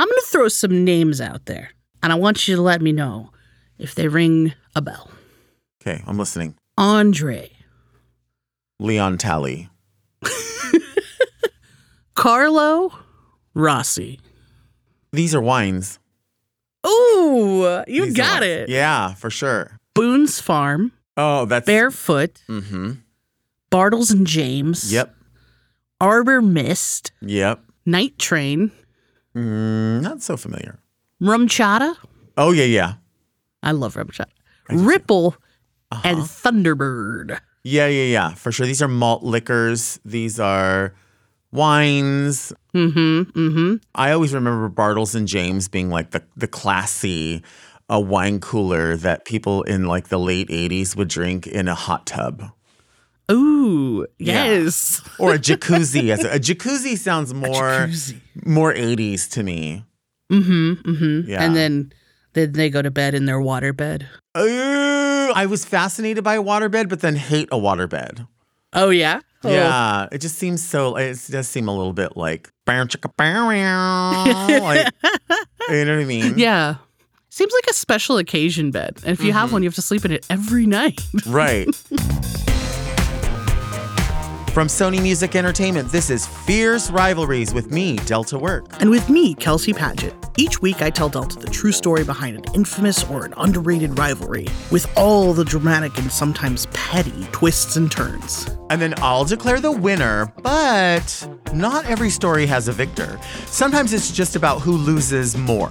I'm going to throw some names out there, and I want you to let me know if they ring a bell. Okay, I'm listening. Andre, Leon Talley. Carlo, Rossi. These are wines. Ooh, you These got it. Yeah, for sure. Boone's Farm, Oh, that's Barefoot, Mm-hmm. Bartles and Jaymes. Yep. Arbor Mist, Yep. Night Train, Mm, not so familiar. Rum Chata. Oh yeah, yeah. I love Rum Chata. Ripple Uh-huh. and Thunderbird. Yeah, yeah, yeah. For sure. These are malt liquors. These are wines. Mm-hmm. Mm-hmm. I always remember Bartles and Jaymes being like the the classy uh, wine cooler that people in like the late '80s would drink in a hot tub Ooh, Yeah. yes. or a jacuzzi. as a, jacuzzi sounds more Jacuzzi. more '80s to me. Mm-hmm. Mm-hmm. Yeah. And then then they go to bed in their water bed. Ooh, I was fascinated by a waterbed, but then hate a waterbed. Oh yeah. Oh. Yeah, it just seems so. It does seem a little bit like, like you know what I mean? Yeah. Seems like a special occasion bed. And if you Mm-hmm. have one, you have to sleep in it every night. Right. From Sony Music Entertainment, this is Fierce Rivalries with me, Delta Work. And with me, Kelsey Paget. Each week, I tell Delta the true story behind an infamous or an underrated rivalry, with all the dramatic and sometimes petty twists and turns. And then I'll declare the winner, but not every story has a victor. Sometimes it's just about who loses more.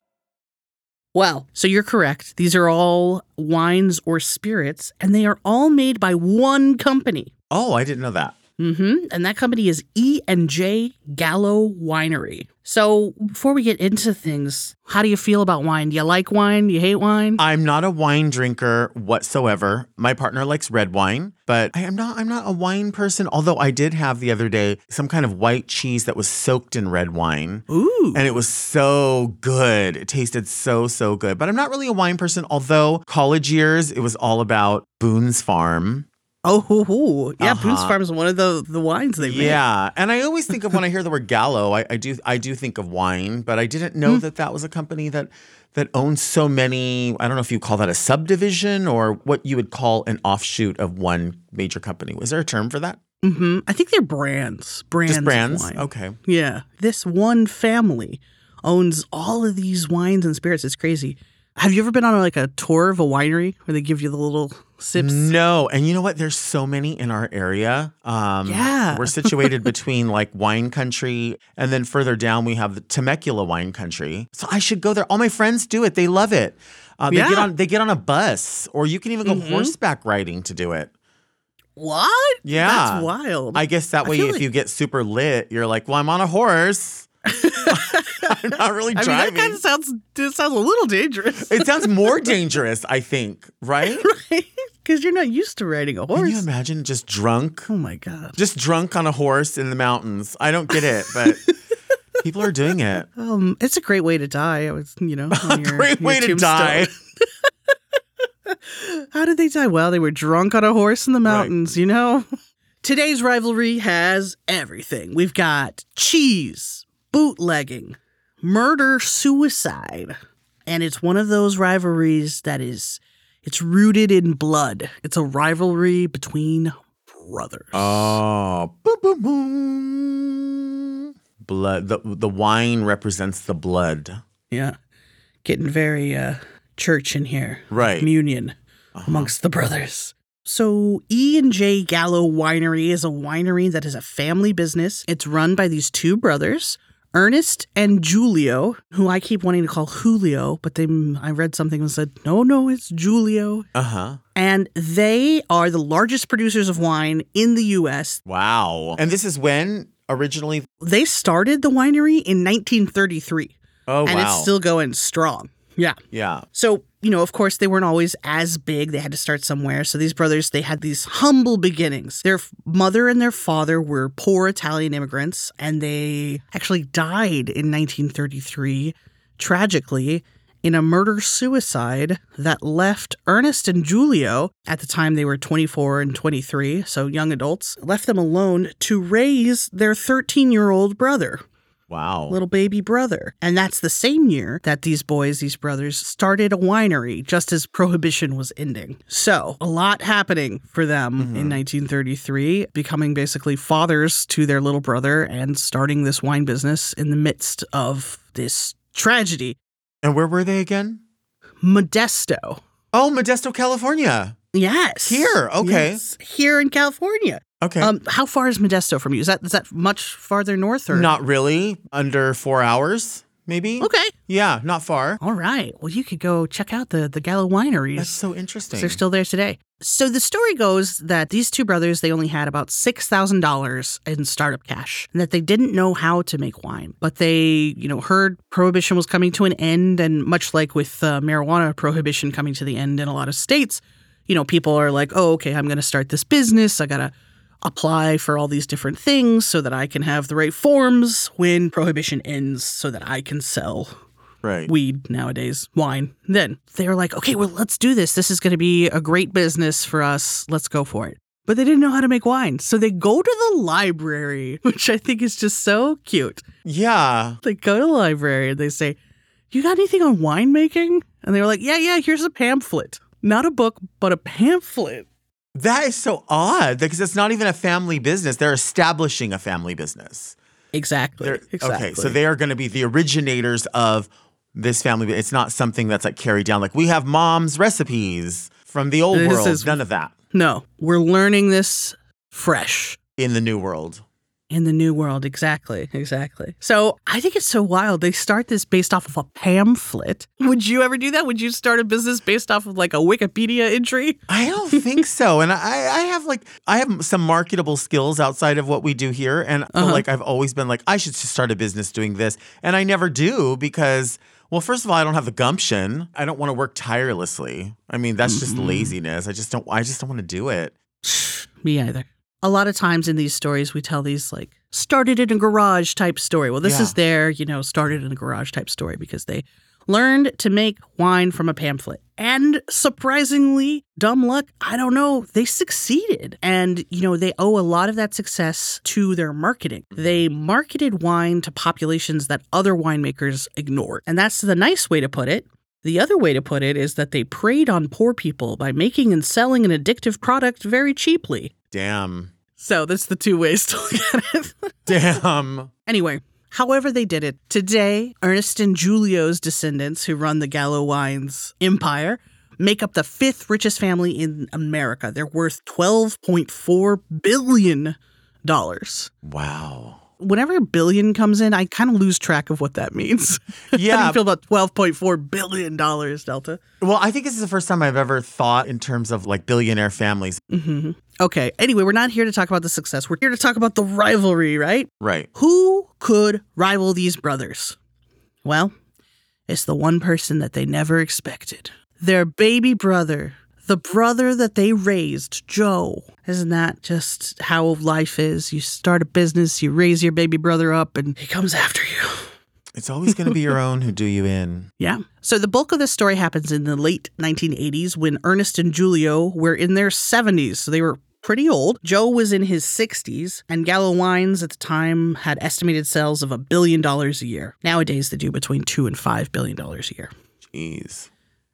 Well, so you're correct. These are all wines or spirits, and they are all made by one company. Oh, I didn't know that. Mm-hmm. And that company is E and J Gallo Winery. So before we get into things, how do you feel about wine? Do you like wine? Do you hate wine? I'm not a wine drinker whatsoever. My partner likes red wine, but I am not I'm not a wine person, although I did have the other day some kind of white cheese that was soaked in red wine. Ooh. And it was so good. It tasted so, so good. But I'm not really a wine person, although college years, it was all about Boone's Farm. Oh, hoo, hoo. yeah. Boone's Uh-huh. Farm is one of the the wines they make. Yeah. And I always think of when I hear the word Gallo, I, I do I do think of wine, but I didn't know that that was a company that that owns so many, I don't know if you call that a subdivision or what you would call an offshoot of one major company. Was there a term for that? hmm I think they're brands. Brands. Just of brands? wine. Okay. Yeah. This one family owns all of these wines and spirits. It's crazy. Have you ever been on like a tour of a winery where they give you the little sips? No, and you know what? There's so many in our area. Um, Yeah. we're situated between like wine country, and then further down we have the Temecula wine country. So I should go there. All my friends do it; they love it. Uh, they get on they get on a bus, or you can even go Mhm. horseback riding to do it. What? Yeah. That's wild. I guess that way, if like- you get super lit, you're like, "Well, I'm on a horse. I'm not really I mean, driving." that kind of sounds it sounds a little dangerous, it sounds more dangerous, I think. Right? right? Because you're not used to riding a horse. Can you imagine just drunk? oh my god. just drunk on a horse in the mountains. I don't get it, but people are doing it. Um, it's a great way to die. I was, you know, on your, Great your way to die. How did they die? Well, they were drunk on a horse in the mountains, you know? Today's rivalry has everything. We've got cheese, bootlegging, murder, suicide. And it's one of those rivalries that is it's rooted in blood. It's a rivalry between brothers. Oh, boom, boom, boom. Blood. The, the wine represents the blood. yeah. Getting very uh church in here. Right. Communion amongst the brothers. So E and J Gallo Winery is a winery that is a family business. It's run by these two brothers, Ernest and Julio, who I keep wanting to call Julio, but they I read something and said, no, no, it's Julio. Uh huh. And they are the largest producers of wine in the US. Wow. And this is when originally? They started the winery in 1933, Oh, wow. and wow. it's still going strong. Yeah. yeah. So, you know, of course, they weren't always as big. They had to start somewhere. So these brothers, they had these humble beginnings. Their f- mother and their father were poor Italian immigrants, and they actually died in 1933, tragically, in a murder suicide that left Ernest and Julio, at the time they were 24 and 23, so young adults, left them alone to raise their 13 year old brother Wow. little baby brother. And that's the same year that these boys, these brothers, started a winery just as Prohibition was ending. So, a lot happening for them mm-hmm. in 1933, becoming basically fathers to their little brother and starting this wine business in the midst of this tragedy. and where were they again? Modesto. Oh, Modesto, California. Yes. Here, okay. Yes, here in California. Okay. Um, how far is Modesto from you? Is that is that much farther north or Not really. Under four hours, maybe. Okay. Yeah, not far. All right. Well, you could go check out the the Gallo wineries. That's so interesting. They're still there today. So the story goes that these two brothers they only had about six thousand dollars in startup cash, and that they didn't know how to make wine. But they, you know, heard prohibition was coming to an end, and much like with uh, marijuana prohibition coming to the end in a lot of states, you know, people are like, "Oh, okay, I'm going to start this business. I gotta apply for all these different things so that I can have the right forms when prohibition ends, so that I can sell right. weed nowadays, wine. Then they're like, okay, well, let's do this. This is going to be a great business for us. Let's go for it. But they didn't know how to make wine. So they go to the library, which I think is just so cute. yeah. They go to the library and they say, You got anything on winemaking? And they were like, Yeah, yeah, here's a pamphlet. Not a book, but a pamphlet. That is so odd because it's not even a family business. They're establishing a family business. Exactly. They're- exactly. Okay, so they are going to be the originators of this family. It's not something that's like carried down. Like we have mom's recipes from the old This world. is- None of that No, we're learning this fresh. in the new world. In the new world. Exactly. Exactly. So I think it's so wild. They start this based off of a pamphlet. Would you ever do that? Would you start a business based off of like a Wikipedia entry? I don't think so. And I, I have like I have some marketable skills outside of what we do here. And Uh-huh. like I've always been like, I should just start a business doing this. And I never do because well, first of all, I don't have the gumption. I don't want to work tirelessly. I mean, that's just Mm-hmm. laziness. I just don't I just don't want to do it. Me either. A lot of times in these stories, we tell these like started in a garage type story. Well, this Yeah. is their, you know, started in a garage type story because they learned to make wine from a pamphlet. And surprisingly, dumb luck, I don't know, they succeeded. And, you know, they owe a lot of that success to their marketing. They marketed wine to populations that other winemakers ignored. And that's the nice way to put it. The other way to put it is that they preyed on poor people by making and selling an addictive product very cheaply. Damn. So that's the two ways to look at it. Damn. anyway, however they did it, today, Ernest and Julio's descendants, who run the Gallo Wines empire, make up the fifth richest family in America. They're worth $12.4 billion. Wow. Whenever a billion comes in, I kind of lose track of what that means. Yeah. How do you feel about $12.4 billion, Delta? Well, I think this is the first time I've ever thought in terms of like billionaire families. hmm Okay, anyway, we're not here to talk about the success. We're here to talk about the rivalry, right? Right. Who could rival these brothers? Well, it's the one person that they never expected. Their baby brother, the brother that they raised, Joe. Isn't that just how life is? You start a business, you raise your baby brother up, and he comes after you. It's always going to be your own who do you in. Yeah. So the bulk of this story happens in the late 1980s when Ernest and Julio were in their 70s. So they were pretty old. Joe was in his 60s, and Gallo Wines at the time had estimated sales of a billion dollars a year. Nowadays, they do between two and five billion dollars a year. Jeez.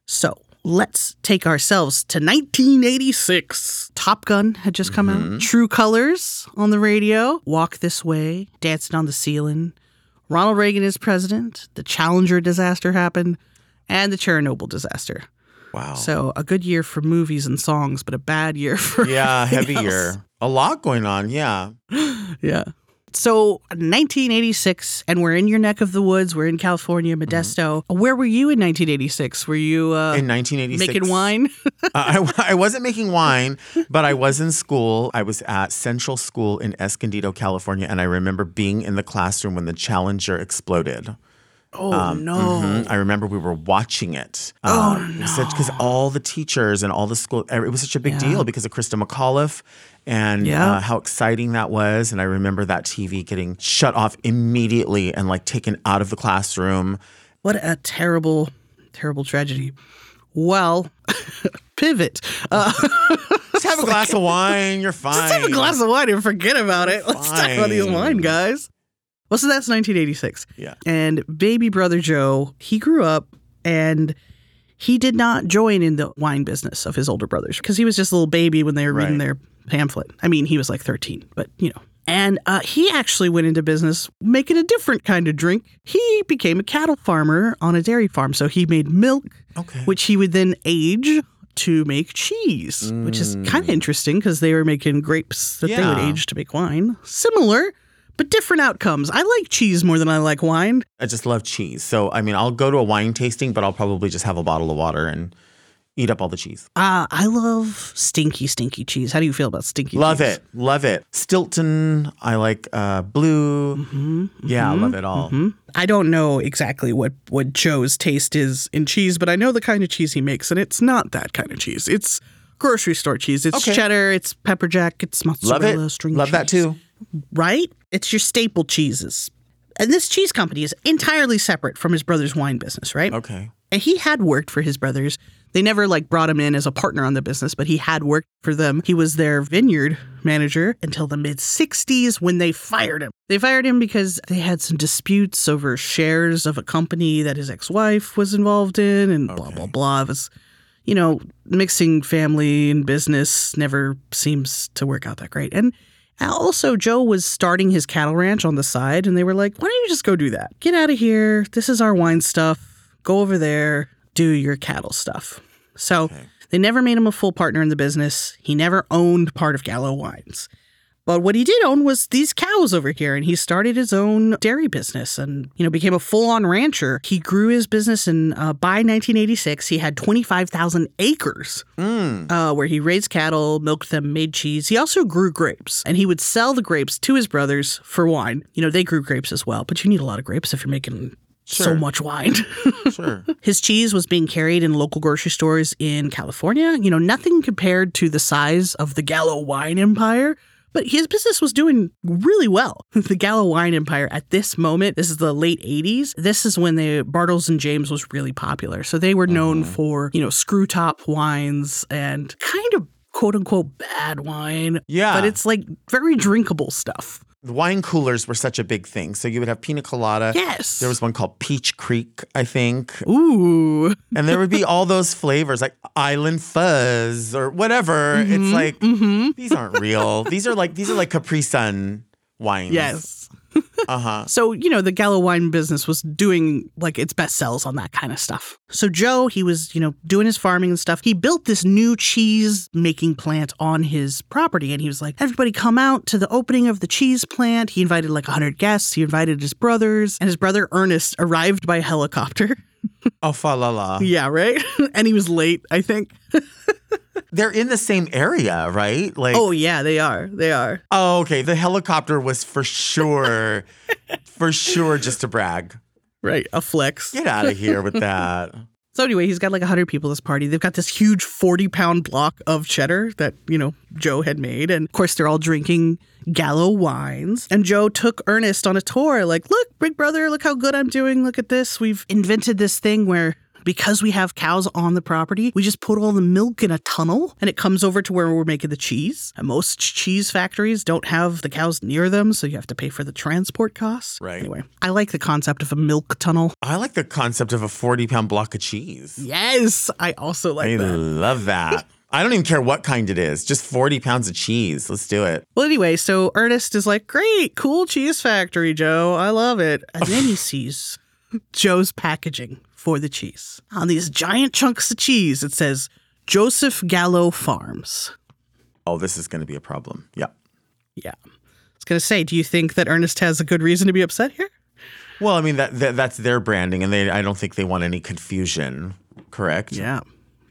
So let's take ourselves to 1986. Top Gun had just come out. Mm-hmm. True Colors on the radio. Walk This Way. Dancing on the Ceiling. Ronald Reagan is president. The Challenger disaster happened. And the Chernobyl disaster. Wow. So a good year for movies and songs, but a bad year for yeah, heavy else. year. A lot going on. Yeah. Yeah. So 1986, and we're in your neck of the woods. We're in California, Modesto. Where were you in 1986? Were you uh, In 1986, making wine? Uh, I, I wasn't making wine, but I was in school. I was at Central School in Escondido, California, and I remember being in the classroom when the Challenger exploded. oh no! Mhm. I remember we were watching it. Oh, no! Because all the teachers and all the school, it was such a big Yeah. deal because of Christa McAuliffe and Yeah. uh, how exciting that was. And I remember that TV getting shut off immediately and like taken out of the classroom. What a terrible, terrible tragedy. Well, pivot. Uh, Just have a glass of wine. You're fine. Just have a glass of wine and forget about it. Let's talk about these wine, guys. Well, so that's 1986. Yeah. And baby brother Joe, he grew up and he did not join in the wine business of his older brothers because he was just a little baby when they were reading Right. their pamphlet. I mean, he was like 13, but you know. And uh, he actually went into business making a different kind of drink. He became a cattle farmer on a dairy farm. So he made milk, Okay. which he would then age to make cheese, which is kind of interesting because they were making grapes that they would age to make wine. Similar, but different outcomes. I like cheese more than I like wine. I just love cheese. So, I mean, I'll go to a wine tasting, but I'll probably just have a bottle of water and eat up all the cheese. Uh, I love stinky, stinky cheese. How do you feel about stinky Love cheese? Love it. Love it. Stilton. I like uh, blue. Mm-hmm, Yeah, I love it all. I don't know exactly what, what Joe's taste is in cheese, but I know the kind of cheese he makes, and it's not that kind of cheese. It's grocery store cheese. It's Okay. cheddar, it's pepper jack, it's Love mozzarella, it. string Love that too. right? It's your staple cheeses. And this cheese company is entirely separate from his brother's wine business, right? Okay. And he had worked for his brothers. They never like brought him in as a partner on the business, but he had worked for them. He was their vineyard manager until the mid 60s when they fired him. They fired him because they had some disputes over shares of a company that his ex-wife was involved in and blah blah blah. It was you know, mixing family and business never seems to work out that great. And also, Joe was starting his cattle ranch on the side, and they were like, why don't you just go do that? Get out of here. This is our wine stuff. Go over there, do your cattle stuff. So they never made him a full partner in the business. He never owned part of Gallo Wines. But what he did own was these cows over here, and he started his own dairy business and, you know, became a full on rancher. He grew his business, and uh, by 1986, he had 25,000 acres uh, where he raised cattle, milked them, made cheese. He also grew grapes, and he would sell the grapes to his brothers for wine. You know, they grew grapes as well, but you need a lot of grapes if you're making so much wine. Sure. His cheese was being carried in local grocery stores in California. You know, nothing compared to the size of the Gallo wine empire. But his business was doing really well. The Gallo wine empire at this moment, this is the late 80s. This is when the Bartles and Jaymes was really popular. So they were known mm-hmm. for, you know, screw top wines and kind of quote unquote bad wine. Yeah. But it's like very drinkable stuff. The wine coolers were such a big thing. So you would have pina colada. Yes. There was one called Peach Creek, I think. Ooh. And there would be all those flavors like Island Fuzz or whatever. It's mm-hmm, like mm-hmm. these aren't real. These are like these are like Capri Sun wines. Yes. Uh-huh. So, you know, the Gallo wine business was doing like its best sells on that kind of stuff. So, Joe, he was, you know, doing his farming and stuff. He built this new cheese making plant on his property. And he was like, everybody come out to the opening of the cheese plant. He invited like 100 guests. He invited his brothers. And his brother Ernest arrived by helicopter. Oh fa la la. yeah, right? and he was late, I think. They're in the same area, right? Like Oh, yeah, they are. They are. Oh, okay. The helicopter was for sure, for sure, just to brag. Right. A flex. Get out of here with that. So anyway, he's got like 100 people at this party. They've got this huge 40 pound block of cheddar that, you know, Joe had made. And of course, they're all drinking Gallo wines. And Joe took Ernest on a tour like, look, big brother, look how good I'm doing. Look at this. We've invented this thing where because we have cows on the property, we just put all the milk in a tunnel and it comes over to where we're making the cheese. And most cheese factories don't have the cows near them, so you have to pay for the transport costs. Right. Anyway, I like the concept of a milk tunnel. I like the concept of a 40 pound block of cheese. Yes, I also like I that. love that. I don't even care what kind it is, just 40 pounds of cheese. Let's do it. Well, anyway, so Ernest is like, great, cool cheese factory, Joe. I love it. And then he sees Joe's packaging for the cheese. On these giant chunks of cheese, it says Joseph Gallo Farms. Oh, this is going to be a problem. Yeah. Yeah. I was Gonna say, do you think that Ernest has a good reason to be upset here? Well, I mean that, that that's their branding, and they I don't think they want any confusion. Correct? Yeah.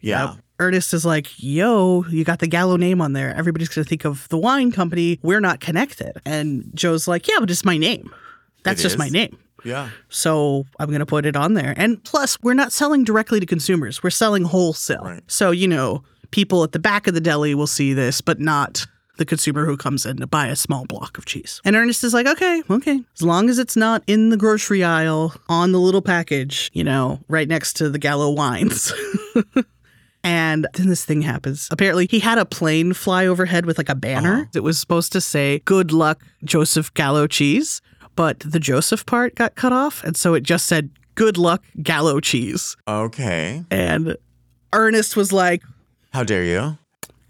Yeah. Yep. Ernest is like, yo, you got the Gallo name on there. Everybody's going to think of the wine company. We're not connected. And Joe's like, yeah, but it's my name. That's It just is. my name. Yeah. So I'm going to put it on there. And plus, we're not selling directly to consumers, we're selling wholesale. Right. So, you know, people at the back of the deli will see this, but not the consumer who comes in to buy a small block of cheese. And Ernest is like, okay, okay. As long as it's not in the grocery aisle on the little package, you know, right next to the Gallo wines. And then this thing happens. Apparently, he had a plane fly overhead with like a banner. Uh-huh. It was supposed to say, Good luck, Joseph Gallo cheese. But the Joseph part got cut off. And so it just said, Good luck, Gallo cheese. Okay. And Ernest was like, How dare you?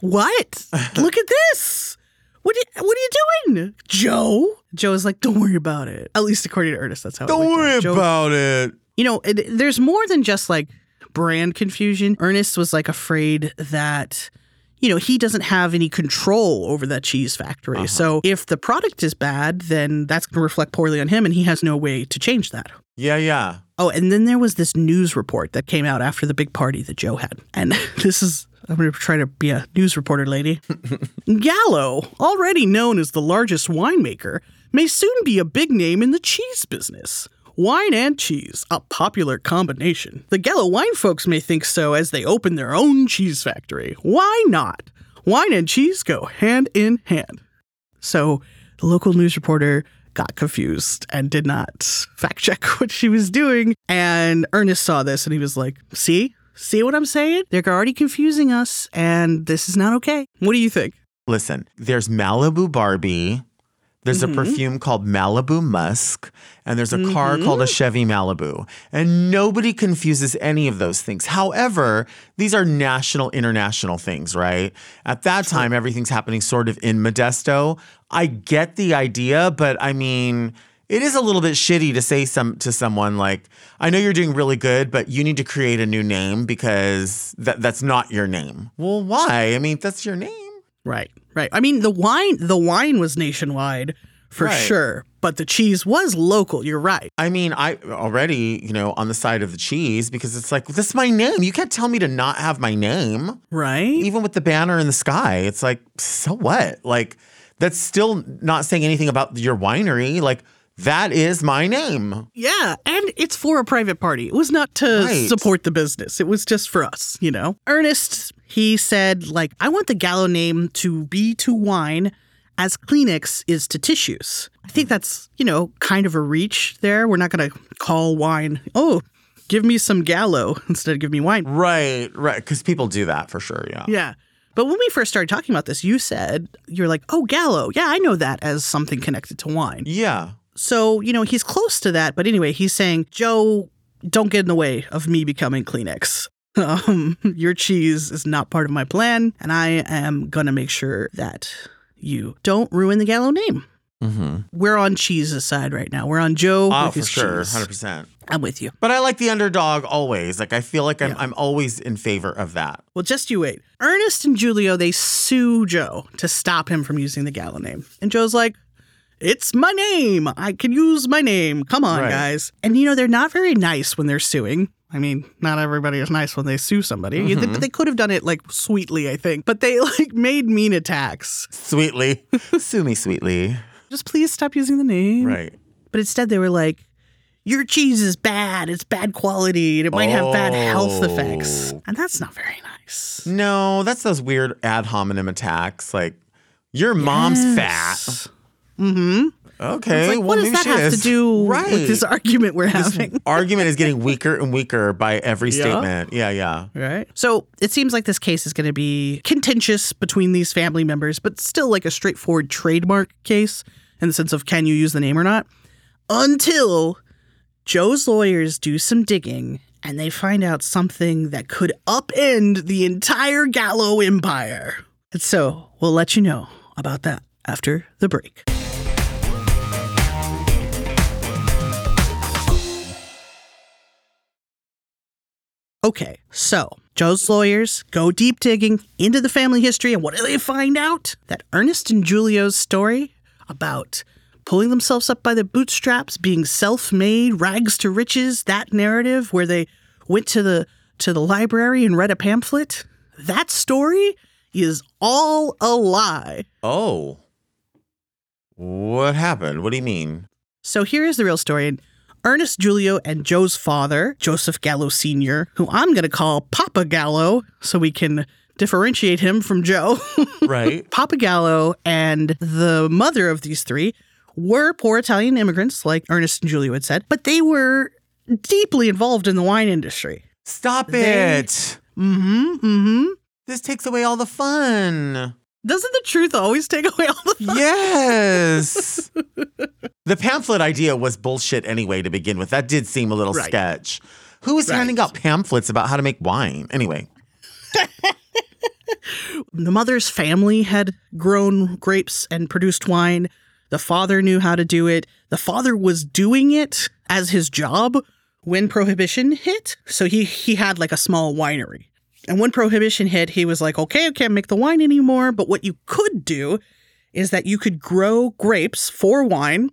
What? Look at this. What are, you, what are you doing, Joe? Joe is like, Don't worry about it. At least according to Ernest, that's how it Don't worry Joe- about it. you know, it, there's more than just like brand confusion. Ernest was like afraid that, you know, he doesn't have any control over that cheese factory. Uh-huh. So if the product is bad, then that's going to reflect poorly on him and he has no way to change that. Yeah, yeah. Oh, and then there was this news report that came out after the big party that Joe had. And this is, I'm going to try to be a news reporter lady. Gallo, already known as the largest winemaker, may soon be a big name in the cheese business. Wine and cheese, a popular combination. The Gallo wine folks may think so as they open their own cheese factory. Why not? Wine and cheese go hand in hand. So the local news reporter got confused and did not fact check what she was doing. And Ernest saw this and he was like, See? See what I'm saying? They're already confusing us and this is not okay. What do you think? Listen, there's Malibu Barbie. There's Mm-hmm. a perfume called Malibu Musk, and there's a car Mm-hmm. called a Chevy Malibu. And nobody confuses any of those things. However, these are national, international things, right? At that time, everything's happening sort of in Modesto. I get the idea, but I mean, it is a little bit shitty to say some to someone like, "I know you're doing really good, but you need to create a new name because that that's not your name." Well, why? I mean, that's your name. Right, right. I mean, the wine, the wine was nationwide for Right. sure, but the cheese was local. You're right. I mean, I already, you know, on the side of the cheese because it's like, this is my name. You can't tell me to not have my name. Right? Even with the banner in the sky, it's like, so what? Like, that's still not saying anything about your winery. Like, that is my name. Yeah, and it's for a private party. It was not to Right. support the business. It was just for us, you know. Ernest, he said like, I want the Gallo name to be to wine as Kleenex is to tissues. I think that's, you know, kind of a reach there. We're not going to call wine, "Oh, give me some Gallo" instead of give me wine. Right, right. Because people do that for sure. Yeah. Yeah. But when we first started talking about this, you said you're like, "Oh, Gallo. Yeah, I know that as something connected to wine." Yeah. So, you know, he's close to that. But anyway, he's saying, Joe, don't get in the way of me becoming Kleenex. Um, your cheese is not part of my plan, and I am going to make sure that you don't ruin the Gallo name. Mm-hmm. We're on cheese's side right now. We're on Joe Oh, for sure. cheese. 100%. I'm with you. But I like the underdog always. Like, I feel like I'm, Yeah. I'm always in favor of that. Well, just you wait. Ernest and Julio, they sue Joe to stop him from using the Gallo name. And Joe's like, it's my name. I can use my name. Come on, Right. guys. And, you know, they're not very nice when they're suing. I mean, not everybody is nice when they sue somebody. Mm-hmm. They, they could have done it like sweetly, I think, but they like made mean attacks. Sweetly. Sue me sweetly. Just please stop using the name. Right. But instead, they were like, your cheese is bad. It's bad quality and it might have bad health effects. Oh. And that's not very nice. No, that's those weird ad hominem attacks. Like, your mom's fat. Mm-hmm. Okay. Like, well, what does that have is. to do right. with this argument we're This having? argument is getting weaker and weaker by every Yeah. statement. Yeah, yeah. Right. So it seems like this case is going to be contentious between these family members, but still like a straightforward trademark case in the sense of can you use the name or not? Until Joe's lawyers do some digging and they find out something that could upend the entire Gallo empire. And so we'll let you know about that after the break. Okay, so Joe's lawyers go deep digging into the family history, and what do they find out? That Ernest and Julio's story about pulling themselves up by the bootstraps, being self-made, rags to riches, that narrative where they went to the to the library and read a pamphlet. That story is all a lie. Oh. What happened? What do you mean? So here is the real story. And Ernest Julio and Joe's father, Joseph Gallo Sr., who I'm going to call Papa Gallo so we can differentiate him from Joe. Right. Papa Gallo and the mother of these three were poor Italian immigrants, like Ernest and Julio had said, but they were deeply involved in the wine industry. Stop They- it. Mm-hmm. Mm-hmm. This takes away all the fun. Doesn't the truth always take away all the fun? Yes. the pamphlet idea was bullshit anyway to begin with. That did seem a little Right. sketch. Who was Right. handing out pamphlets about how to make wine? Anyway. The mother's family had grown grapes and produced wine. The father knew how to do it. The father was doing it as his job when prohibition hit. So he he had like a small winery. And when prohibition hit, he was like, "Okay, I can't make the wine anymore, but what you could do is that you could grow grapes for wine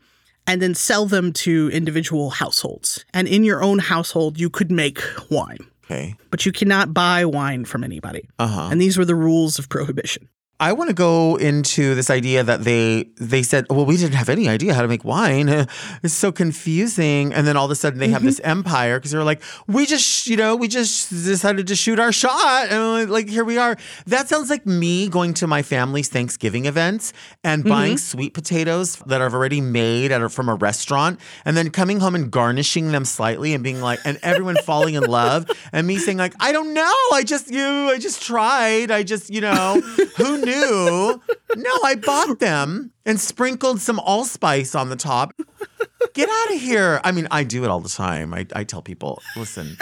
and then sell them to individual households. And in your own household, you could make wine, Okay. but you cannot buy wine from anybody. Uh huh. And these were the rules of prohibition. I want to go into this idea that they they said, well, we didn't have any idea how to make wine. It's so confusing. And then all of a sudden they have this mm-hmm. empire because they're like, we just, you know, we just decided to shoot our shot, and like here we are. That sounds like me going to my family's Thanksgiving events and mm-hmm. buying sweet potatoes that are already made at a, from a restaurant, and then coming home and garnishing them slightly and being like, and everyone falling in love, and me saying like, I don't know, I just you, I just tried, I just, you know, who knew? No, I bought them and sprinkled some allspice on the top. Get out of here. I mean, I do it all the time. I, I tell people, listen,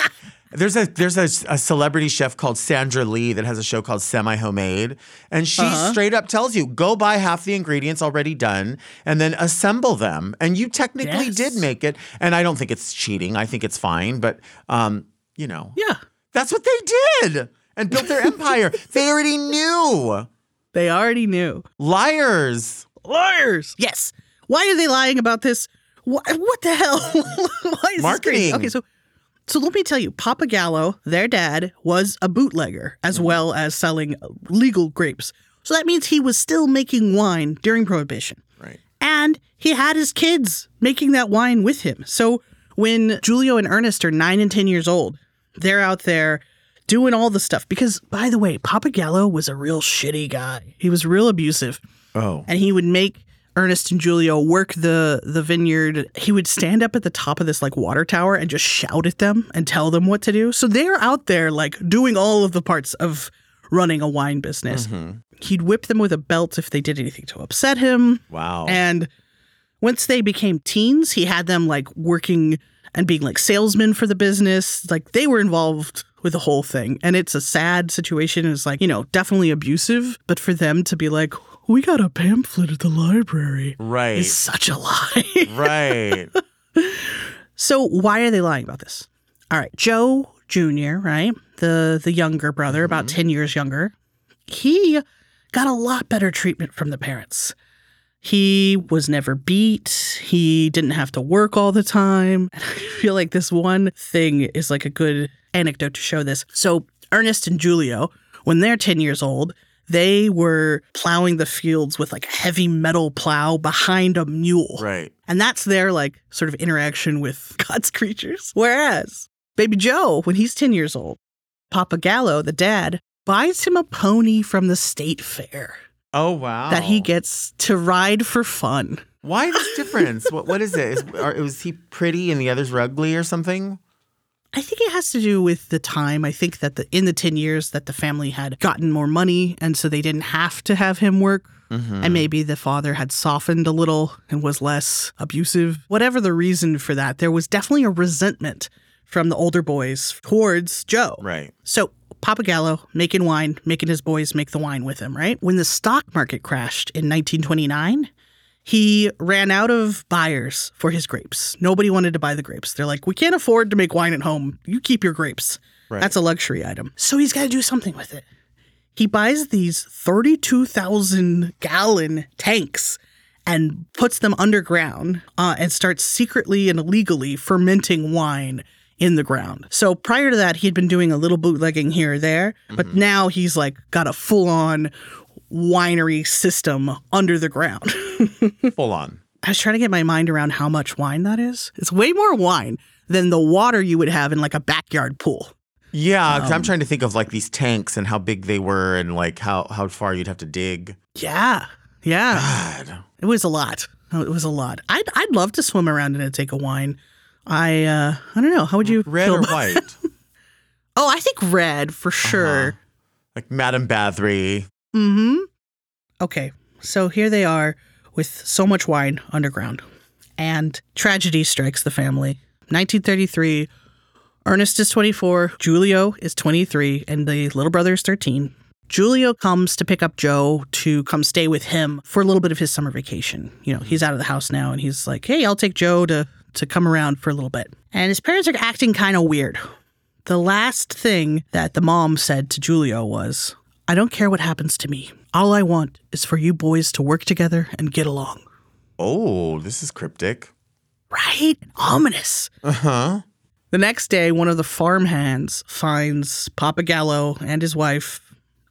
there's a there's a, a celebrity chef called Sandra Lee that has a show called Semi Homemade, and she straight up tells you go buy half the ingredients already done and then assemble them. And you technically Yes. did make it, and I don't think it's cheating. I think it's fine, but um, you know, Yeah. that's what they did and built their empire. They already knew. They already knew. Liars. Liars. Yes. Why are they lying about this? What, what the hell? Why is This Marketing. crazy? Okay, so so let me tell you, Papa Gallo, their dad, was a bootlegger as mm-hmm. well as selling legal grapes. So that means he was still making wine during Prohibition. Right. And he had his kids making that wine with him. So when Julio and Ernest are nine and 10 years old, they're out there doing all the stuff. Because, by the way, Papa Gallo was a real shitty guy. He was real abusive. Oh. And he would make Ernest and Julio work the, the vineyard. He would stand up at the top of this like water tower and just shout at them and tell them what to do. So they're out there like doing all of the parts of running a wine business. Mm-hmm. He'd whip them with a belt if they did anything to upset him. Wow. And once they became teens, he had them like working and being like salesmen for the business. Like they were involved with the whole thing. And it's a sad situation. It's like, you know, definitely abusive. But for them to be like, we got a pamphlet at the library right. is such a lie. right. so why are they lying about this? All right, Joe Jr., right? The the younger brother, about mm-hmm. 10 years younger. He got a lot better treatment from the parents. He was never beat. He didn't have to work all the time. And I feel like this one thing is like a good anecdote to show this. So, Ernest and Julio, when they're 10 years old, they were plowing the fields with like a heavy metal plow behind a mule. Right. And that's their like sort of interaction with God's creatures. Whereas baby Joe, when he's 10 years old, Papa Gallo, the dad, buys him a pony from the state fair Oh wow. that he gets to ride for fun. Why this difference? what what is it? Is, are, was he pretty and the others were ugly or something? I think it has to do with the time. I think that the, in the 10 years that the family had gotten more money and so they didn't have to have him work. Mm-hmm. And maybe the father had softened a little and was less abusive. Whatever the reason for that, there was definitely a resentment from the older boys towards Joe. Right. So Papa Gallo making wine, making his boys make the wine with him, right? When the stock market crashed in 1929, he ran out of buyers for his grapes. Nobody wanted to buy the grapes. They're like, we can't afford to make wine at home. You keep your grapes. Right. That's a luxury item. So he's got to do something with it. He buys these 32,000 gallon tanks and puts them underground uh, and starts secretly and illegally fermenting wine in the ground. So prior to that, he had been doing a little bootlegging here or there, but now he's like got a full on winery system under the ground. Full on. I was trying to get my mind around how much wine that is. It's way more wine than the water you would have in like a backyard pool. Yeah, because Um, I'm trying to think of like these tanks and how big they were and like how, how far you'd have to dig. Yeah. Yeah. God. It was a lot. It was a lot. I'd I'd love to swim around in a tank of wine. I uh I don't know. How would you Red or white? Oh, I think red for sure. Uh-huh. like Madame Bathory. Mm-hmm. Okay. So here they are with so much wine underground. And tragedy strikes the family. 1933. Ernest is 24, Julio is 23, and the little brother is 13. Julio comes to pick up Joe to come stay with him for a little bit of his summer vacation. You know, he's out of the house now and he's like, "Hey, I'll take Joe to to come around for a little bit." And his parents are acting kind of weird. The last thing that the mom said to Julio was, I don't care what happens to me. All I want is for you boys to work together and get along. Oh, this is cryptic. Right? Ominous. Uh huh. The next day, one of the farm hands finds Papa Gallo and his wife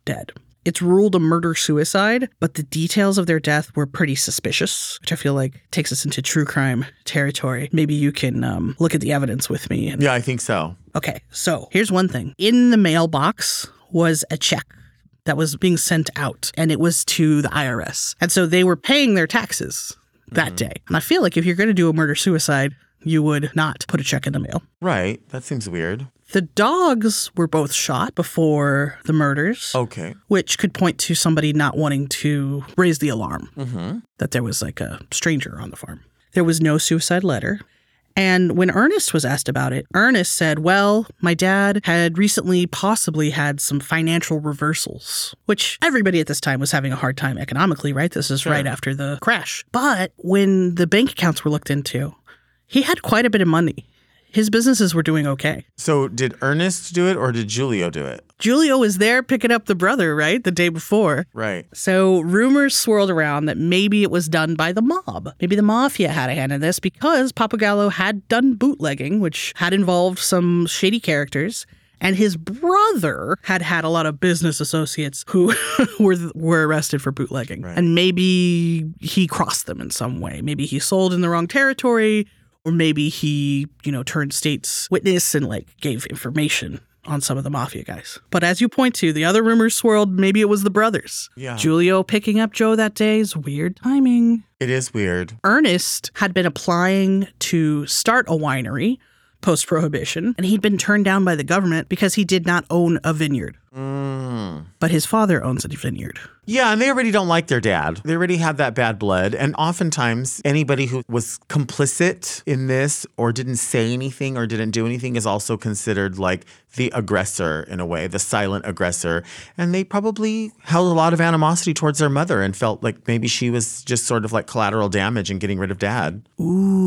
dead. It's ruled a murder suicide, but the details of their death were pretty suspicious, which I feel like takes us into true crime territory. Maybe you can um, look at the evidence with me. And, Yeah, I think so. Okay, so here's one thing in the mailbox was a check that was being sent out, and it was to the IRS. And so they were paying their taxes that day. And I feel like if you're going to do a murder suicide, you would not put a check in the mail. Right. That seems weird. The dogs were both shot before the murders, Okay. which could point to somebody not wanting to raise the alarm Mm-hmm. that there was like a stranger on the farm. There was no suicide letter. And when Ernest was asked about it, Ernest said, Well, my dad had recently possibly had some financial reversals, which everybody at this time was having a hard time economically, right? This is Sure. right after the crash. But when the bank accounts were looked into, he had quite a bit of money. His businesses were doing okay. So did Ernest do it or did Julio do it? Julio was there picking up the brother, right? The day before. Right. So rumors swirled around that maybe it was done by the mob. Maybe the mafia had a hand in this because Papagallo had done bootlegging, which had involved some shady characters. And his brother had had a lot of business associates who were were arrested for bootlegging. Right. And maybe he crossed them in some way. Maybe he sold in the wrong territory, or maybe he, you know, turned state's witness and like gave information on some of the mafia guys. But as you point to, the other rumors swirled maybe it was the brothers. Yeah. Julio picking up Joe that day is weird timing. It is weird. Ernest had been applying to start a winery post prohibition, and he'd been turned down by the government because he did not own a vineyard. Mm. But his father owns a vineyard. Yeah, and they already don't like their dad. They already have that bad blood. And oftentimes, anybody who was complicit in this or didn't say anything or didn't do anything is also considered like the aggressor in a way, the silent aggressor. And they probably held a lot of animosity towards their mother and felt like maybe she was just sort of like collateral damage and getting rid of dad. Ooh.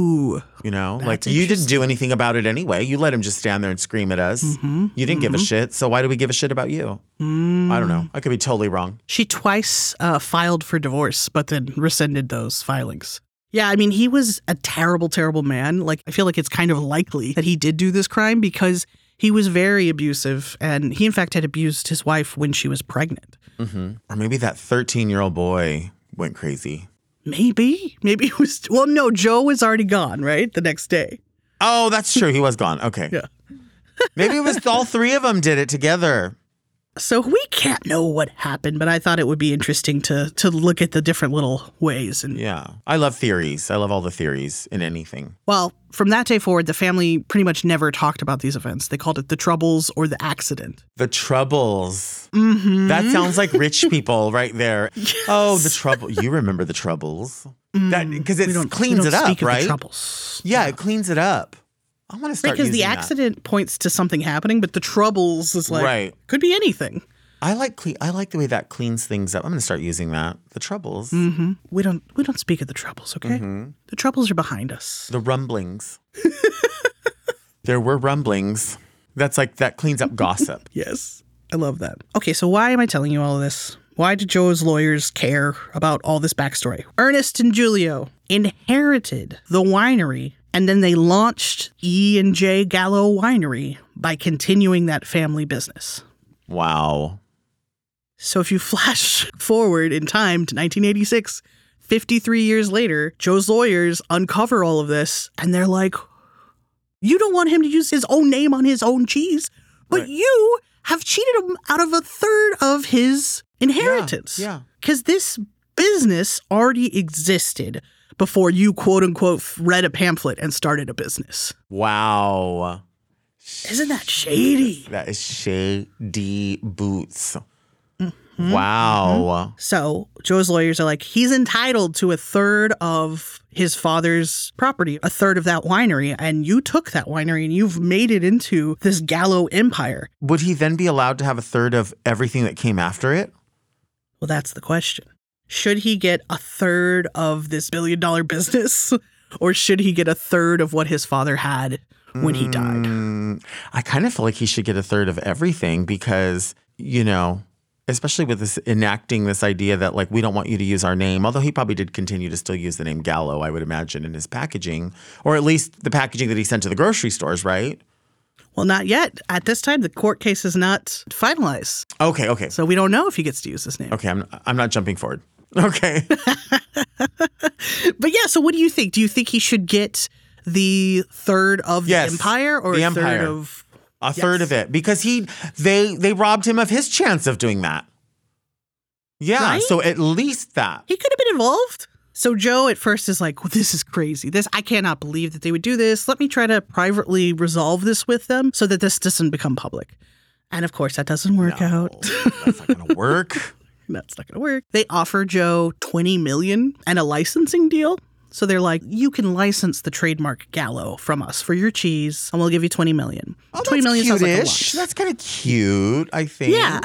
You know, That's like you didn't do anything about it anyway. You let him just stand there and scream at us. Mm-hmm. You didn't give a shit. So why do we give a shit about you? I don't know. I could be totally wrong. She twice uh, filed for divorce, but then rescinded those filings. Yeah, I mean, he was a terrible, terrible man. Like, I feel like it's kind of likely that he did do this crime because he was very abusive. And he, in fact, had abused his wife when she was pregnant. hmm Or maybe that 13 year old boy went crazy. Maybe. Maybe it was. Well, no, Joe was already gone, right? The next day. Oh, that's true. He was gone. Okay. Yeah. maybe it was all three of them did it together. So we can't know what happened, but I thought it would be interesting to to look at the different little ways. And Yeah. I love theories. I love all the theories in anything. well, from that day forward, the family pretty much never talked about these events. They called it the troubles or the accident. The troubles. Mm-hmm. That sounds like rich people right there. Oh, the trouble. You remember the troubles. That because it Mm, cleans it up, right? troubles. Yeah, it cleans it up. I want to start Because the using that. accident points to something happening, but the troubles is like Right. could be anything. I like clean. I like the way that cleans things up. I'm going to start using that. The troubles, Mm-hmm. We don't we don't speak of the troubles, okay? Mm-hmm. The troubles are behind us. the rumblings. there were rumblings. That's like that cleans up gossip. Yes. I love that. Okay, so why am I telling you all of this? Why did Joe's lawyers care about all this backstory? Ernest and Julio inherited the winery and then they launched E and J Gallo Winery by continuing that family business. Wow. So if you flash forward in time to 1986, 53 years later, Joe's lawyers uncover all of this and they're like, You don't want him to use his own name on his own cheese, but Right. you have cheated him out of a third of his inheritance. yeah. Because this business already existed before you, quote unquote, read a pamphlet and started a business. Wow. Isn't that shady? That is shady boots. Mm-hmm. Wow. So Joe's lawyers are like, he's entitled to a third of his father's property, a third of that winery, and you took that winery and you've made it into this Gallo empire. Would he then be allowed to have a third of everything that came after it? Well, that's the question. Should he get a third of this billion dollar business, or should he get a third of what his father had when he died? Mm, I kind of feel like he should get a third of everything because, you know, especially with this enacting this idea that like we don't want you to use our name, although he probably did continue to still use the name Gallo, I would imagine, in his packaging, or at least the packaging that he sent to the grocery stores, right? Well, not yet. At this time, the court case is not finalized, Okay, okay. so we don't know if he gets to use his name. Okay, I'm I'm not jumping forward. Okay. But yeah, so what do you think? Do you think he should get the third of Yes, the empire or the a third of a third of it because he they they robbed him of his chance of doing that. Yeah, Right? so at least that. He could have been involved. So Joe at first is like, well, "This is crazy. This I cannot believe that they would do this. Let me try to privately resolve this with them so that this doesn't become public." And of course, that doesn't work out. That's not gonna work. That's not going to work. They offer Joe 20 million and a licensing deal. So they're like, "You can license the trademark Gallo from us for your cheese, and we'll give you 20 million." Oh, 20 that's million sounds like a cute-ish. lot. That's kind of cute, I think. Yeah,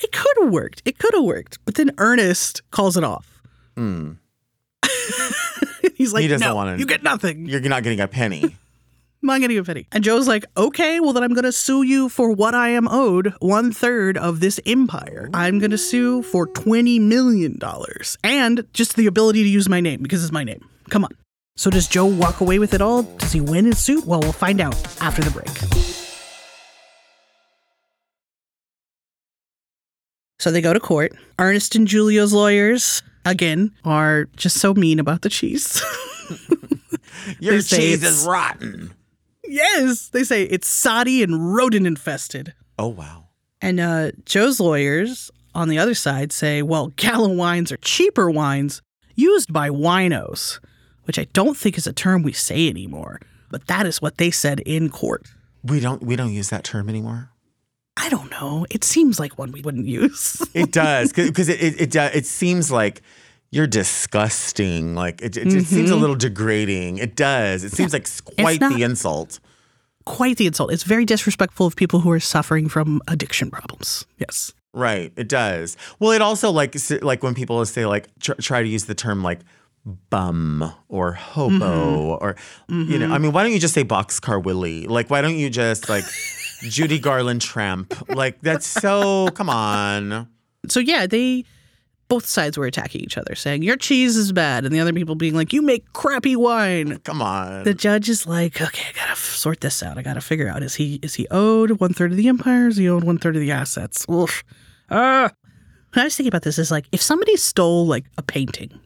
it could have worked. It could have worked. But then Ernest calls it off. Mm. He's like. He doesn't no, wanna- you get nothing. You're not getting a penny. I'm not getting a penny. And Joe's like, okay, well, then I'm going to sue you for what I am owed one third of this empire. I'm going to sue for $20 million and just the ability to use my name because it's my name. Come on. So does Joe walk away with it all? Does he win his suit? Well, we'll find out after the break. So they go to court. Ernest and Julio's lawyers, again, are just so mean about the cheese. Your cheese is rotten. Yes, they say it's soddy and rodent infested. Oh wow. And uh, Joe's lawyers on the other side say, well, Gallo wines are cheaper wines used by winos, which I don't think is a term we say anymore, but that is what they said in court. We don't we don't use that term anymore. I don't know. It seems like one we wouldn't use. It does because it it it, it seems like you're disgusting. Like it, it, it seems a mm-hmm. little degrading. It does. It seems like quite the insult. Quite the insult. It's very disrespectful of people who are suffering from addiction problems. Yes. Right. It does. Well, it also like like when people say like tr- try to use the term like bum or hobo mm-hmm. or you know. I mm-hmm. mean, why don't you just say boxcar Willie? Like, why don't you just like Judy Garland tramp? Like that's so. Come on. So yeah, they both sides were attacking each other, saying your cheese is bad, and the other people being like, you make crappy wine. Come on. The judge is like, okay, I gotta f- sort this out. I gotta figure out is he is he owed one third of the empire? Is he owed one third of the assets? Oof. Ah. When I was thinking about this, is like if somebody stole like a painting,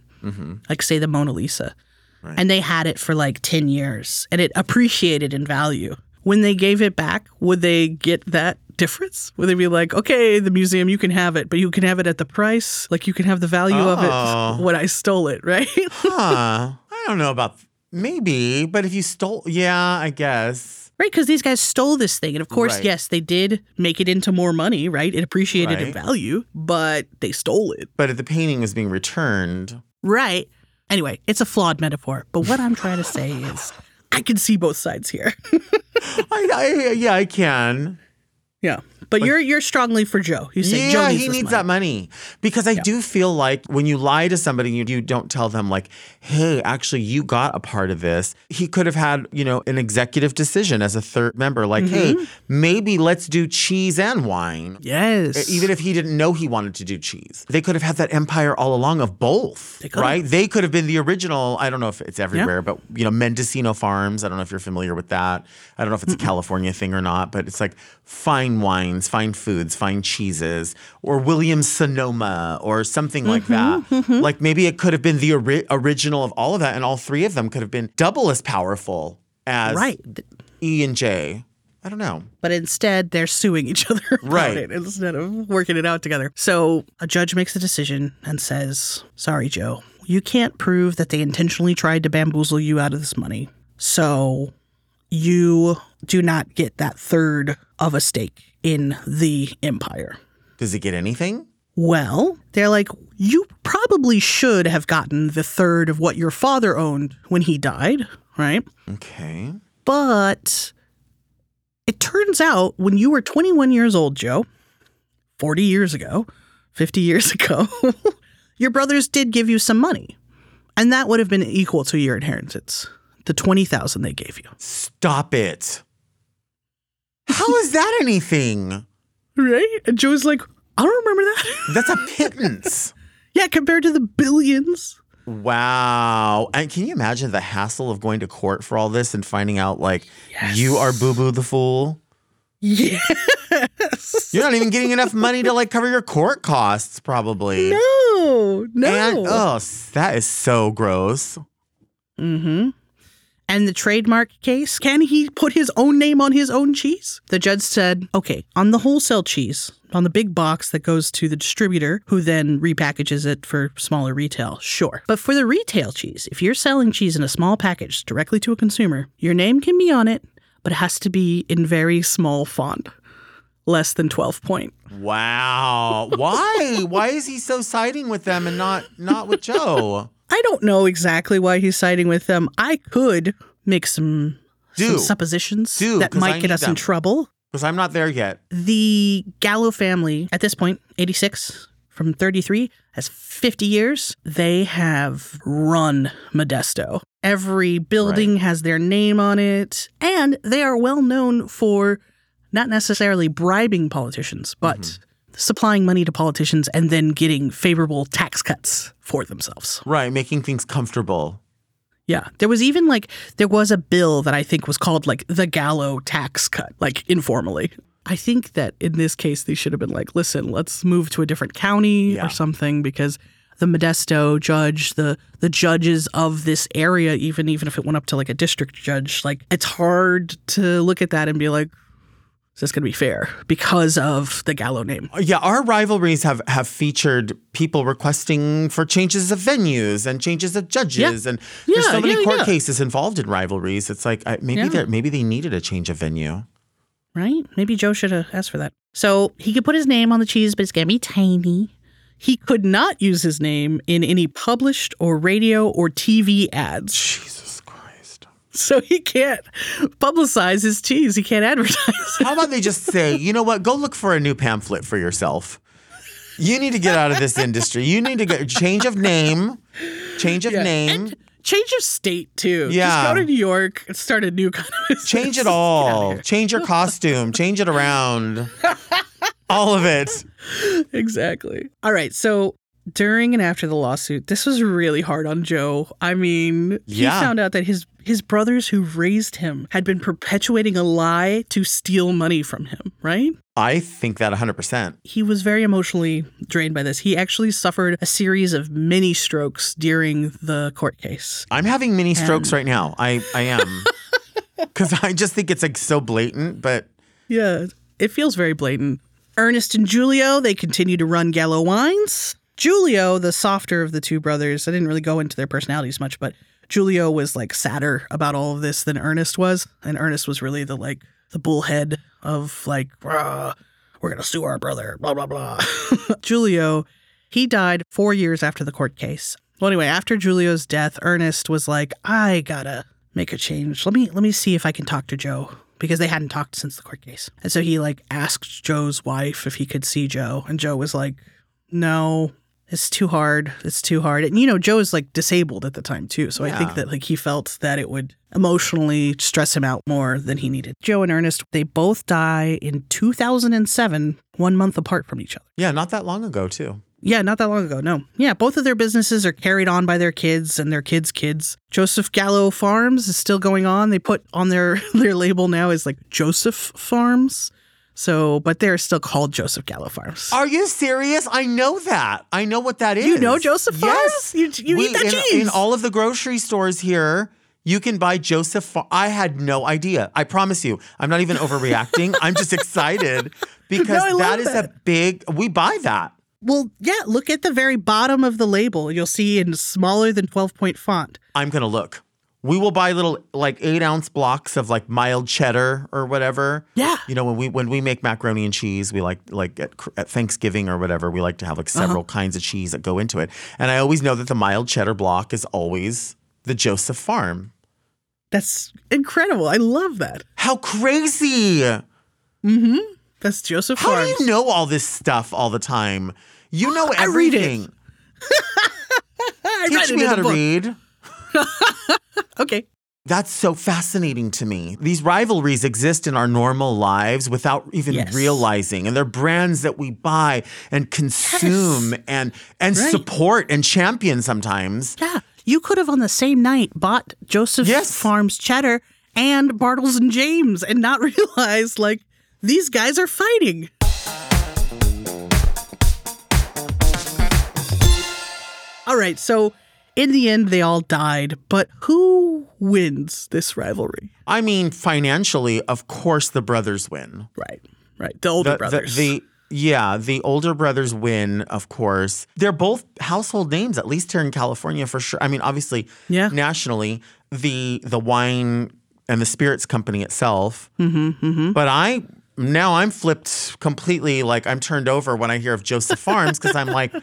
like say the Mona Lisa, Right. and they had it for like ten years and it appreciated in value. When they gave it back, would they get that difference? Would they be like, okay, the museum, you can have it, but you can have it at the price, like you can have the value Oh. of it oh. when I stole it, right? huh. I don't know about maybe, but if you stole, yeah, I guess. Right, because these guys stole this thing. And of course, Right. yes, they did make it into more money, right? It appreciated in value, but they stole it. But if the painting was being returned, Right. Anyway, it's a flawed metaphor. But what I'm trying to say is I can see both sides here. I, I yeah, I can. Yeah. But you're you're strongly for Joe. You say Joe yeah, needs he needs money. that money because I do feel like when you lie to somebody, you, you don't tell them like, "Hey, actually, you got a part of this." He could have had, you know, an executive decision as a third member, like, "Hey, Mm-hmm. maybe let's do cheese and wine." Yes. Even if he didn't know he wanted to do cheese, they could have had that empire all along of both, They could right? They could have been the original. I don't know if it's everywhere, but you know, Mendocino Farms. I don't know if you're familiar with that. I don't know if it's a California thing or not, but it's like fine wines, fine foods, fine cheeses, or Williams Sonoma, or something like mm-hmm, that. Mm-hmm. Like maybe it could have been the ori- original of all of that, and all three of them could have been double as powerful as right. E and J. I don't know. But instead, they're suing each other Right. it instead of working it out together. So a judge makes a decision and says, Sorry, Joe, you can't prove that they intentionally tried to bamboozle you out of this money. So you do not get that third of a stake in the empire. Does it get anything? Well, they're like, you probably should have gotten the third of what your father owned when he died, right? Okay. But it turns out when you were 21 years old, Joe, 40 years ago, 50 years ago, your brothers did give you some money. And that would have been equal to your inheritance, the 20,000 they gave you. Stop it. How is that anything? Right? And Joe's like, I don't remember that. That's a pittance. yeah, compared to the billions. wow. And can you imagine the hassle of going to court for all this and finding out like you are Boo Boo the fool? Yes. You're not even getting enough money to like cover your court costs, probably. No, no. And oh, that is so gross. Mm-hmm. And the trademark case, can he put his own name on his own cheese? The judge said, okay, on the wholesale cheese, on the big box that goes to the distributor, who then repackages it for smaller retail, sure. But for the retail cheese, if you're selling cheese in a small package directly to a consumer, your name can be on it, but it has to be in very small font, less than 12 point. Wow. Why? Why is he so siding with them and not not with Joe? I don't know exactly why he's siding with them. I could make some, some Do. suppositions Do, that might get us in trouble. Because I'm not there yet. The Gallo family, at this point, 86 from 33, has 50 years. They have run Modesto. Every building has their name on it, and they are well known for not necessarily bribing politicians, but mm-hmm. Supplying money to politicians and then getting favorable tax cuts for themselves. Right, making things comfortable. Yeah. There was even like, there was a bill that I think was called like the Gallo tax cut, like informally. I think that in this case, they should have been like, listen, let's move to a different county Yeah. or something because the Modesto judge, the the judges of this area, even even if it went up to like a district judge, like it's hard to look at that and be like, is this going to be fair because of the Gallo name? Uh, yeah, our rivalries have have featured people requesting for changes of venues and changes of judges, and there's so many yeah, court yeah. cases involved in rivalries. It's like I, maybe Yeah. they maybe they needed a change of venue. right? Maybe Joe should have asked for that. So he could put his name on the cheese, but it's gonna be tiny. He could not use his name in any published or radio or TV ads. Jesus! So he can't publicize his cheese. He can't advertise. How about they just say, you know what? Go look for a new pamphlet for yourself. You need to get out of this industry. You need to get change of name, change of name. Change of state too. Yeah. Just go to New York and start a new kind of business. Change it all. Change your costume. Change it around. All of it. Exactly. All right. So during and after the lawsuit, this was really hard on Joe. I mean, he Yeah. found out that his his brothers who raised him had been perpetuating a lie to steal money from him, right? I think that 100%. He was very emotionally drained by this. He actually suffered a series of mini strokes during the court case. I'm having mini strokes right now. I, I am. Because I just think it's like so blatant, but Yeah, it feels very blatant. Ernest and Julio, they continue to run Gallo Wines. Julio, the softer of the two brothers, I didn't really go into their personalities much, but Julio was like sadder about all of this than Ernest was. And Ernest was really the like the bullhead of like, we're gonna sue our brother, blah blah blah. Julio, he died four years after the court case. Well, anyway, after Julio's death, Ernest was like, I gotta make a change. Let me let me see if I can talk to Joe because they hadn't talked since the court case. And so he like asked Joe's wife if he could see Joe, and Joe was like, "No, it's too hard. It's too hard." And you know, Joe is like disabled at the time too, so I think that like he felt that it would emotionally stress him out more than he needed. Joe and Ernest, they both die in 2007, one month apart from each other. Yeah, not that long ago, too. Yeah, not that long ago. No. Yeah, both of their businesses are carried on by their kids and their kids' kids. Joseph Gallo Farms is still going on. They put on their their label now is like Joseph Farms. So, but they're still called Joseph Gallo Farms. Are you serious? I know that. I know what that is. You know Joseph Yes. Farms? You- you We- eat that in, cheese. In all of the grocery stores here, you can buy Joseph. Far- I had no idea. I promise you. I'm not even overreacting. I'm just excited because No, that is a big. We buy that. Well, yeah, look at the very bottom of the label. You'll see in smaller than 12 point font. I'm gonna look. We will buy little like eight ounce blocks of like mild cheddar or whatever. Yeah. You know when we when we make macaroni and cheese, we like like at, at Thanksgiving or whatever, we like to have like Uh-huh. several kinds of cheese that go into it. And I always know that the mild cheddar block is always the Joseph Farm. That's incredible. I love that. How crazy! Mm-hmm. That's Joseph How Farms. do you know all this stuff all the time? You know I read it. everything. I Teach me how to book. read. Okay. That's so fascinating to me. These rivalries exist in our normal lives without even Yes. realizing. And they're brands that we buy and consume and and Right. support and champion sometimes. Yeah. You could have on the same night bought Joseph Yes. Farms cheddar and Bartles and Jaymes and not realize like these guys are fighting. All right, so in the end they all died, but who wins this rivalry? I mean, financially, of course the brothers win. Right. Right. The older The, the, brothers. the yeah, the older brothers win, of course. They're both household names, at least here in California for sure. I mean, obviously, Yeah. nationally, the the wine and the spirits company itself. Mm-hmm, But I now I'm flipped completely. Like I'm turned over when I hear of Joseph Farms because I'm like,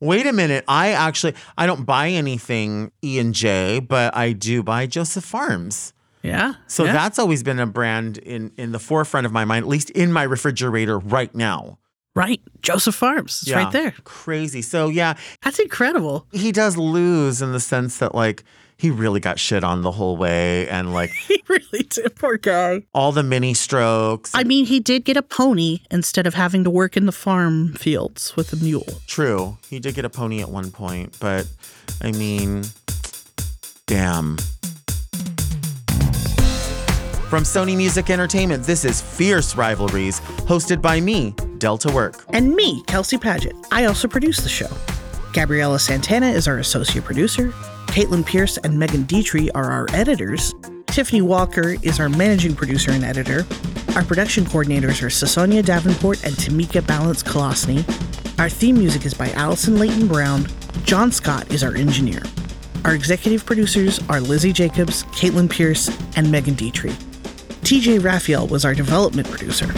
wait a minute. I actually I don't buy anything E and J, but I do buy Joseph Farms. yeah. So yeah. that's always been a brand in in the forefront of my mind, at least in my refrigerator right now. right. Joseph Farms. It's Yeah. right there. Crazy. So yeah, That's incredible. he does lose in the sense that like he really got shit on the whole way and like He really did. Poor guy. all the mini strokes. I mean, he did get a pony instead of having to work in the farm fields with a mule. True. He did get a pony at one point, but I mean, damn. From Sony Music Entertainment, this is Fierce Rivalries, hosted by me, Delta Work. And me, Kelsey Paget. I also produce the show. Gabriela Santana is our associate producer. Caitlin Pierce and Megan Dietrich are our editors. Tiffany Walker is our managing producer and editor. Our production coordinators are Sasonia Davenport and Tamika Balance Kolosny. Our theme music is by Allison Leighton Brown. John Scott is our engineer. Our executive producers are Lizzie Jacobs, Caitlin Pierce, and Megan Dietrich. TJ Raphael was our development producer.